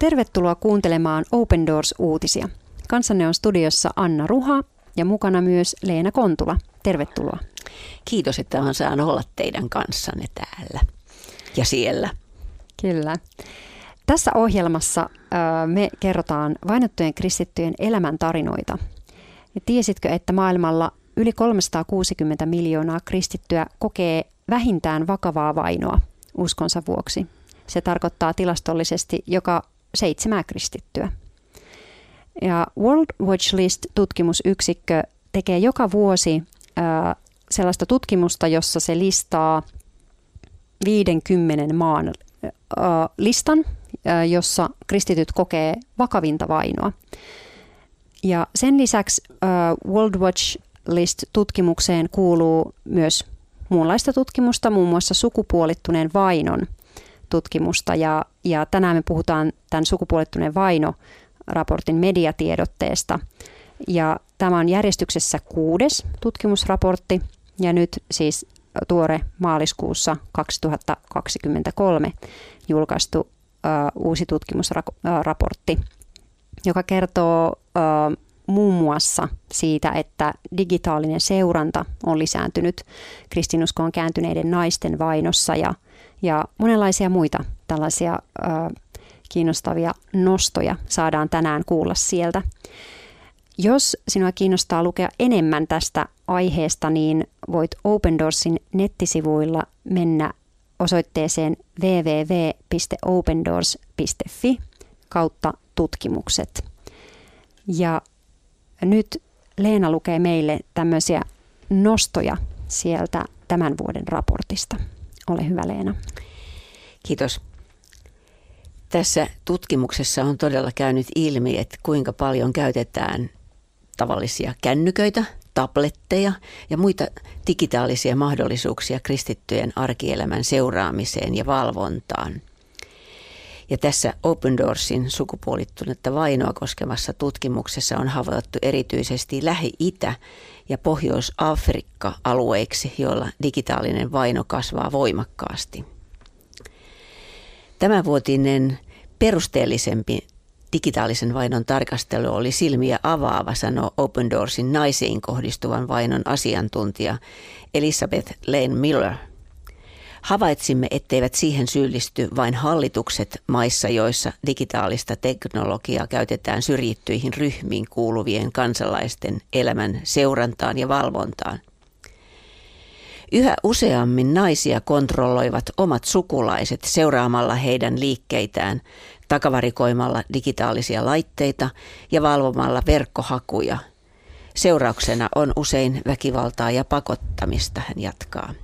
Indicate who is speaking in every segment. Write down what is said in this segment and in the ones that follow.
Speaker 1: Tervetuloa kuuntelemaan Open Doors-uutisia. Kanssanne on studiossa Anna Ruha ja mukana myös Leena Kontula. Tervetuloa.
Speaker 2: Kiitos, että olen saanut olla teidän kanssanne täällä ja siellä.
Speaker 1: Kyllä. Tässä ohjelmassa me kerrotaan vainottujen kristittyjen elämäntarinoita. Ja tiesitkö, että maailmalla yli 360 miljoonaa kristittyä kokee vähintään vakavaa vainoa uskonsa vuoksi? Se tarkoittaa tilastollisesti joka seitsemää kristittyä. Ja World Watch List-tutkimusyksikkö tekee joka vuosi äh, sellaista tutkimusta, jossa se listaa 50 maan äh, listan, äh, jossa kristityt kokee vakavinta vainoa. Ja sen lisäksi äh, World Watch List-tutkimukseen kuuluu myös muunlaista tutkimusta, muun muassa sukupuolittuneen vainon tutkimusta. Ja, ja tänään me puhutaan tämän sukupuolittuneen vaino-raportin mediatiedotteesta. Ja tämä on järjestyksessä kuudes tutkimusraportti ja nyt siis tuore maaliskuussa 2023 julkaistu uh, uusi tutkimusraportti, joka kertoo uh, muun muassa siitä, että digitaalinen seuranta on lisääntynyt kristinuskoon kääntyneiden naisten vainossa ja, ja monenlaisia muita tällaisia ö, kiinnostavia nostoja saadaan tänään kuulla sieltä. Jos sinua kiinnostaa lukea enemmän tästä aiheesta, niin voit Open Doorsin nettisivuilla mennä osoitteeseen www.opendoors.fi kautta tutkimukset. Ja nyt Leena lukee meille tämmöisiä nostoja sieltä tämän vuoden raportista. Ole hyvä Leena.
Speaker 2: Kiitos. Tässä tutkimuksessa on todella käynyt ilmi, että kuinka paljon käytetään tavallisia kännyköitä, tabletteja ja muita digitaalisia mahdollisuuksia kristittyjen arkielämän seuraamiseen ja valvontaan. Ja tässä Open Doorsin sukupuolittunutta vainoa koskevassa tutkimuksessa on havaittu erityisesti Lähi-Itä ja Pohjois-Afrikka alueiksi, joilla digitaalinen vaino kasvaa voimakkaasti. Tämänvuotinen perusteellisempi digitaalisen vainon tarkastelu oli silmiä avaava, sanoo Open Doorsin naisiin kohdistuvan vainon asiantuntija Elizabeth Lane Miller – Havaitsimme, etteivät siihen syyllisty vain hallitukset maissa, joissa digitaalista teknologiaa käytetään syrjittyihin ryhmiin kuuluvien kansalaisten elämän seurantaan ja valvontaan. Yhä useammin naisia kontrolloivat omat sukulaiset seuraamalla heidän liikkeitään, takavarikoimalla digitaalisia laitteita ja valvomalla verkkohakuja. Seurauksena on usein väkivaltaa ja pakottamista, hän jatkaa.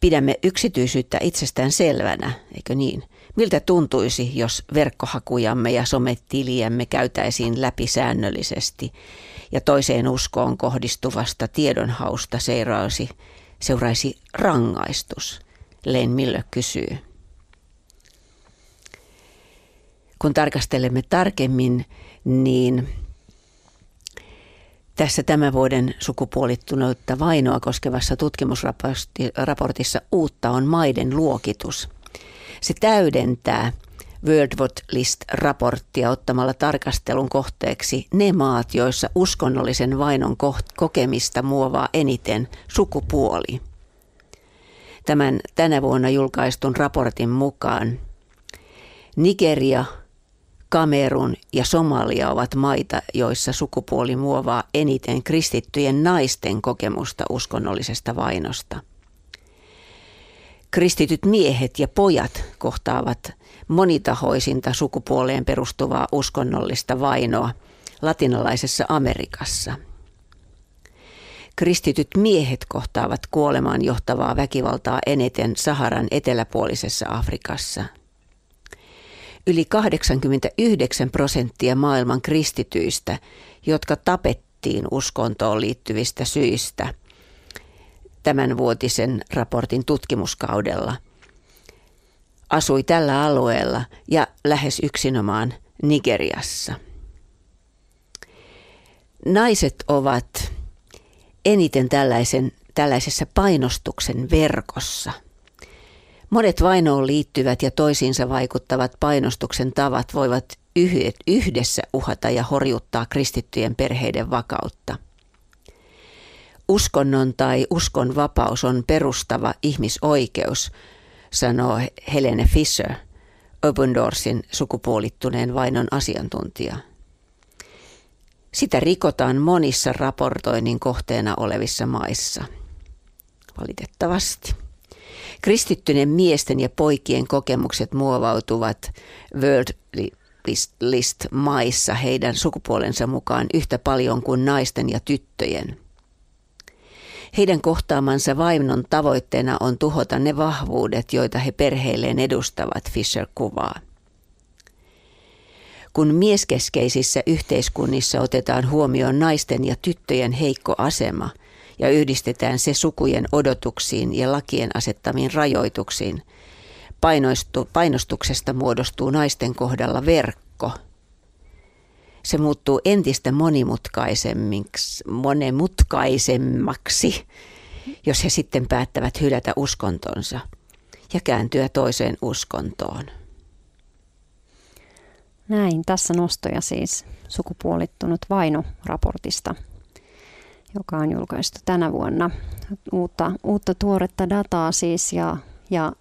Speaker 2: Pidämme yksityisyyttä itsestään selvänä, eikö niin? Miltä tuntuisi, jos verkkohakujamme ja sometiliämme käytäisiin läpi säännöllisesti ja toiseen uskoon kohdistuvasta tiedonhausta seuraisi, seuraisi rangaistus? Len Miller kysyy. Kun tarkastelemme tarkemmin, niin tässä tämän vuoden sukupuolittunutta vainoa koskevassa tutkimusraportissa uutta on maiden luokitus. Se täydentää World Watch List-raporttia ottamalla tarkastelun kohteeksi ne maat, joissa uskonnollisen vainon kokemista muovaa eniten sukupuoli. Tämän tänä vuonna julkaistun raportin mukaan Nigeria – Kamerun ja Somalia ovat maita, joissa sukupuoli muovaa eniten kristittyjen naisten kokemusta uskonnollisesta vainosta. Kristityt miehet ja pojat kohtaavat monitahoisinta sukupuoleen perustuvaa uskonnollista vainoa latinalaisessa Amerikassa. Kristityt miehet kohtaavat kuolemaan johtavaa väkivaltaa eniten Saharan eteläpuolisessa Afrikassa – yli 89 prosenttia maailman kristityistä, jotka tapettiin uskontoon liittyvistä syistä tämän vuotisen raportin tutkimuskaudella, asui tällä alueella ja lähes yksinomaan Nigeriassa. Naiset ovat eniten tällaisen, tällaisessa painostuksen verkossa – Monet vainoon liittyvät ja toisiinsa vaikuttavat painostuksen tavat voivat yhdessä uhata ja horjuttaa kristittyjen perheiden vakautta. Uskonnon tai uskon vapaus on perustava ihmisoikeus, sanoo Helene Fischer, Open sukupuolittuneen vainon asiantuntija. Sitä rikotaan monissa raportoinnin kohteena olevissa maissa. Valitettavasti. Kristittyjen miesten ja poikien kokemukset muovautuvat World List maissa heidän sukupuolensa mukaan yhtä paljon kuin naisten ja tyttöjen. Heidän kohtaamansa vainon tavoitteena on tuhota ne vahvuudet, joita he perheilleen edustavat, Fisher kuvaa. Kun mieskeskeisissä yhteiskunnissa otetaan huomioon naisten ja tyttöjen heikko asema ja yhdistetään se sukujen odotuksiin ja lakien asettamiin rajoituksiin, painostu, painostuksesta muodostuu naisten kohdalla verkko. Se muuttuu entistä monimutkaisemmaksi, jos he sitten päättävät hylätä uskontonsa ja kääntyä toiseen uskontoon.
Speaker 1: Näin, tässä nostoja siis sukupuolittunut vaino-raportista, joka on julkaistu tänä vuonna. Uutta, uutta tuoretta dataa siis ja, ja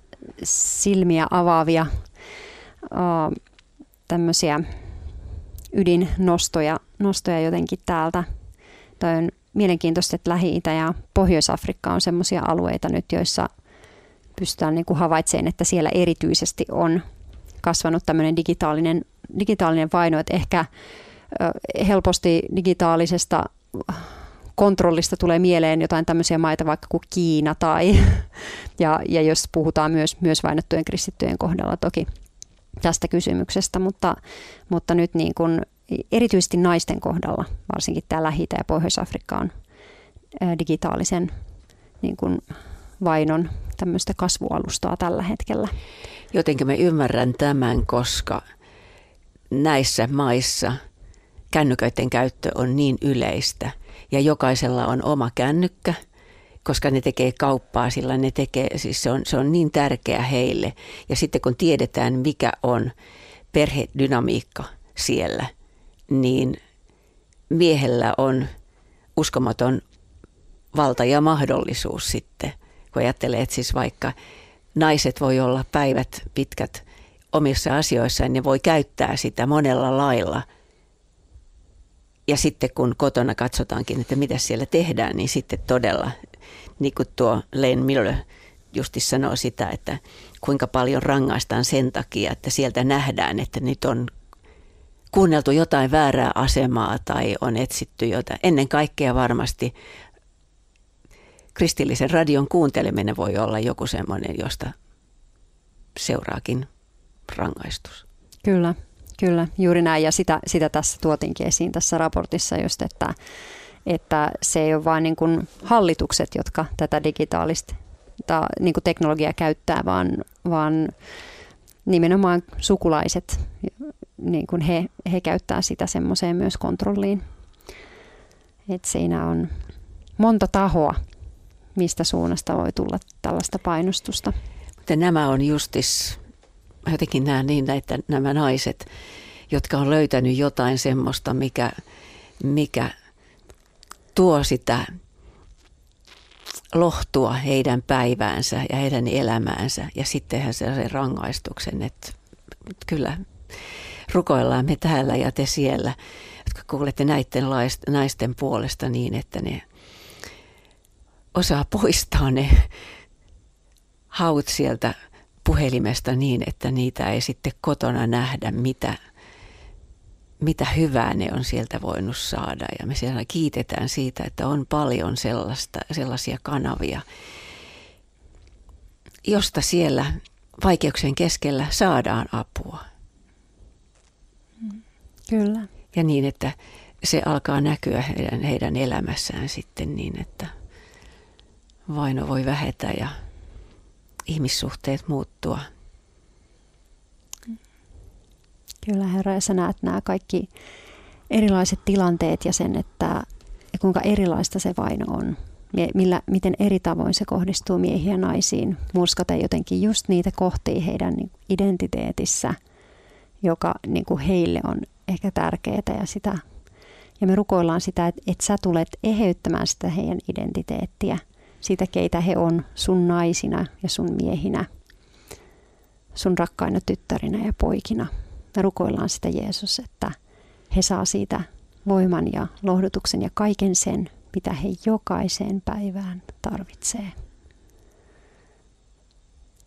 Speaker 1: silmiä avaavia tämmöisiä ydinnostoja nostoja jotenkin täältä. Toi on mielenkiintoista, että Lähi-Itä ja Pohjois-Afrikka on semmoisia alueita nyt, joissa pystytään niin kuin havaitsemaan, että siellä erityisesti on kasvanut tämmöinen digitaalinen digitaalinen vaino, että ehkä helposti digitaalisesta kontrollista tulee mieleen jotain tämmöisiä maita vaikka kuin Kiina tai, ja, ja jos puhutaan myös, myös vainottujen kristittyjen kohdalla toki tästä kysymyksestä, mutta, mutta nyt niin kuin erityisesti naisten kohdalla, varsinkin tämä lähi ja Pohjois-Afrikka on digitaalisen niin kuin vainon tämmöistä kasvualustaa tällä hetkellä.
Speaker 2: Jotenkin mä ymmärrän tämän, koska – näissä maissa kännyköiden käyttö on niin yleistä ja jokaisella on oma kännykkä, koska ne tekee kauppaa, sillä ne tekee, siis se on, se on niin tärkeä heille. Ja sitten kun tiedetään, mikä on perhedynamiikka siellä, niin miehellä on uskomaton valta ja mahdollisuus sitten, kun ajattelee, että siis vaikka naiset voi olla päivät pitkät omissa asioissaan, ne voi käyttää sitä monella lailla. Ja sitten kun kotona katsotaankin, että mitä siellä tehdään, niin sitten todella, niin kuin tuo Lane Miller justi sanoo sitä, että kuinka paljon rangaistaan sen takia, että sieltä nähdään, että nyt on kuunneltu jotain väärää asemaa tai on etsitty jotain. Ennen kaikkea varmasti kristillisen radion kuunteleminen voi olla joku semmoinen, josta seuraakin rangaistus.
Speaker 1: Kyllä, kyllä, juuri näin. Ja sitä, sitä tässä tuotiinkin esiin tässä raportissa just, että, että se ei ole vain niin kuin hallitukset, jotka tätä digitaalista ta, niin kuin teknologiaa käyttää, vaan, vaan nimenomaan sukulaiset, niin kuin he, he käyttää sitä semmoiseen myös kontrolliin. Et siinä on monta tahoa, mistä suunnasta voi tulla tällaista painostusta.
Speaker 2: Mutta nämä on justis mä jotenkin näen niin, että nämä naiset, jotka on löytänyt jotain semmoista, mikä, mikä tuo sitä lohtua heidän päiväänsä ja heidän elämäänsä. Ja sittenhän se sen rangaistuksen, että kyllä rukoillaan me täällä ja te siellä, jotka kuulette näiden naisten puolesta niin, että ne osaa poistaa ne haut sieltä puhelimesta niin, että niitä ei sitten kotona nähdä, mitä, mitä hyvää ne on sieltä voinut saada. Ja me siellä kiitetään siitä, että on paljon sellaista, sellaisia kanavia, josta siellä vaikeuksien keskellä saadaan apua.
Speaker 1: Kyllä.
Speaker 2: Ja niin, että se alkaa näkyä heidän, heidän elämässään sitten niin, että vaino voi vähetä ja ihmissuhteet muuttua.
Speaker 1: Kyllä Herra, ja sä näet nämä kaikki erilaiset tilanteet ja sen, että kuinka erilaista se vaino on. Millä, miten eri tavoin se kohdistuu miehiin ja naisiin, murskata jotenkin just niitä kohtia heidän niin identiteetissä, joka niin kuin heille on ehkä tärkeää ja sitä. Ja me rukoillaan sitä, että, että sä tulet eheyttämään sitä heidän identiteettiä, siitä keitä he on sun naisina ja sun miehinä, sun rakkaina tyttärinä ja poikina. Me rukoillaan sitä Jeesus, että he saa siitä voiman ja lohdutuksen ja kaiken sen, mitä he jokaiseen päivään tarvitsee.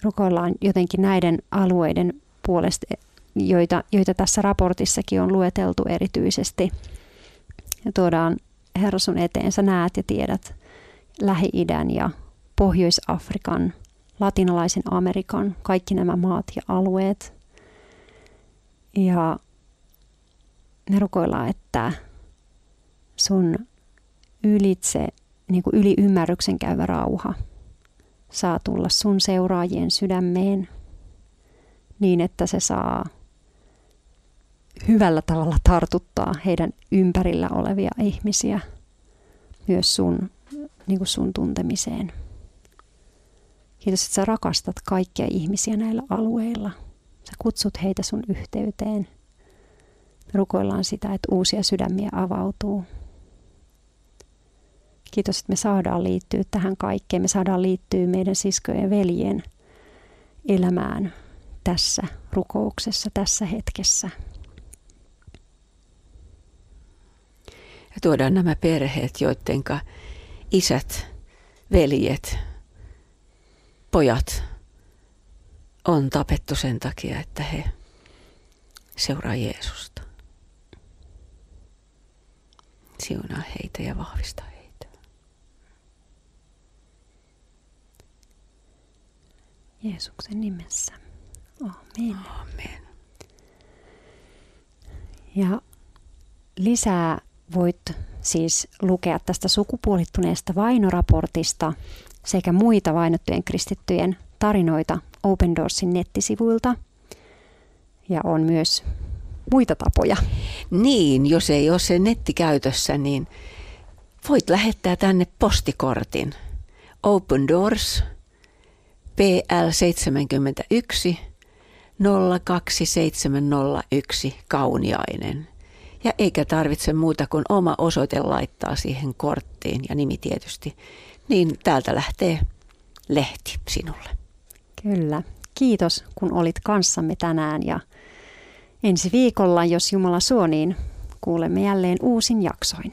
Speaker 1: Rukoillaan jotenkin näiden alueiden puolesta, joita, joita tässä raportissakin on lueteltu erityisesti. Ja tuodaan Herra sun eteen, sä näet ja tiedät Lähi-idän ja Pohjois-Afrikan, latinalaisen Amerikan, kaikki nämä maat ja alueet. Ja me rukoillaan, että sun ylitse, niin kuin yli ymmärryksen käyvä rauha saa tulla sun seuraajien sydämeen niin, että se saa hyvällä tavalla tartuttaa heidän ympärillä olevia ihmisiä myös sun, niin kuin sun tuntemiseen. Kiitos, että sä rakastat kaikkia ihmisiä näillä alueilla. Sä kutsut heitä sun yhteyteen. Rukoillaan sitä, että uusia sydämiä avautuu. Kiitos, että me saadaan liittyä tähän kaikkeen. Me saadaan liittyä meidän siskojen ja veljen elämään tässä rukouksessa, tässä hetkessä.
Speaker 2: Ja tuodaan nämä perheet, joidenka isät, veljet, pojat on tapettu sen takia, että he seuraa Jeesusta. Siunaa heitä ja vahvista heitä.
Speaker 1: Jeesuksen nimessä. Amen.
Speaker 2: Amen.
Speaker 1: Ja lisää voit siis lukea tästä sukupuolittuneesta vainoraportista sekä muita vainottujen kristittyjen tarinoita Open Doorsin nettisivuilta. Ja on myös muita tapoja.
Speaker 2: Niin, jos ei ole se netti käytössä, niin voit lähettää tänne postikortin. Open Doors, PL 71 02701 Kauniainen. Ja eikä tarvitse muuta kuin oma osoite laittaa siihen korttiin ja nimi tietysti. Niin täältä lähtee lehti sinulle.
Speaker 1: Kyllä. Kiitos kun olit kanssamme tänään ja ensi viikolla, jos Jumala suo, niin kuulemme jälleen uusin jaksoin.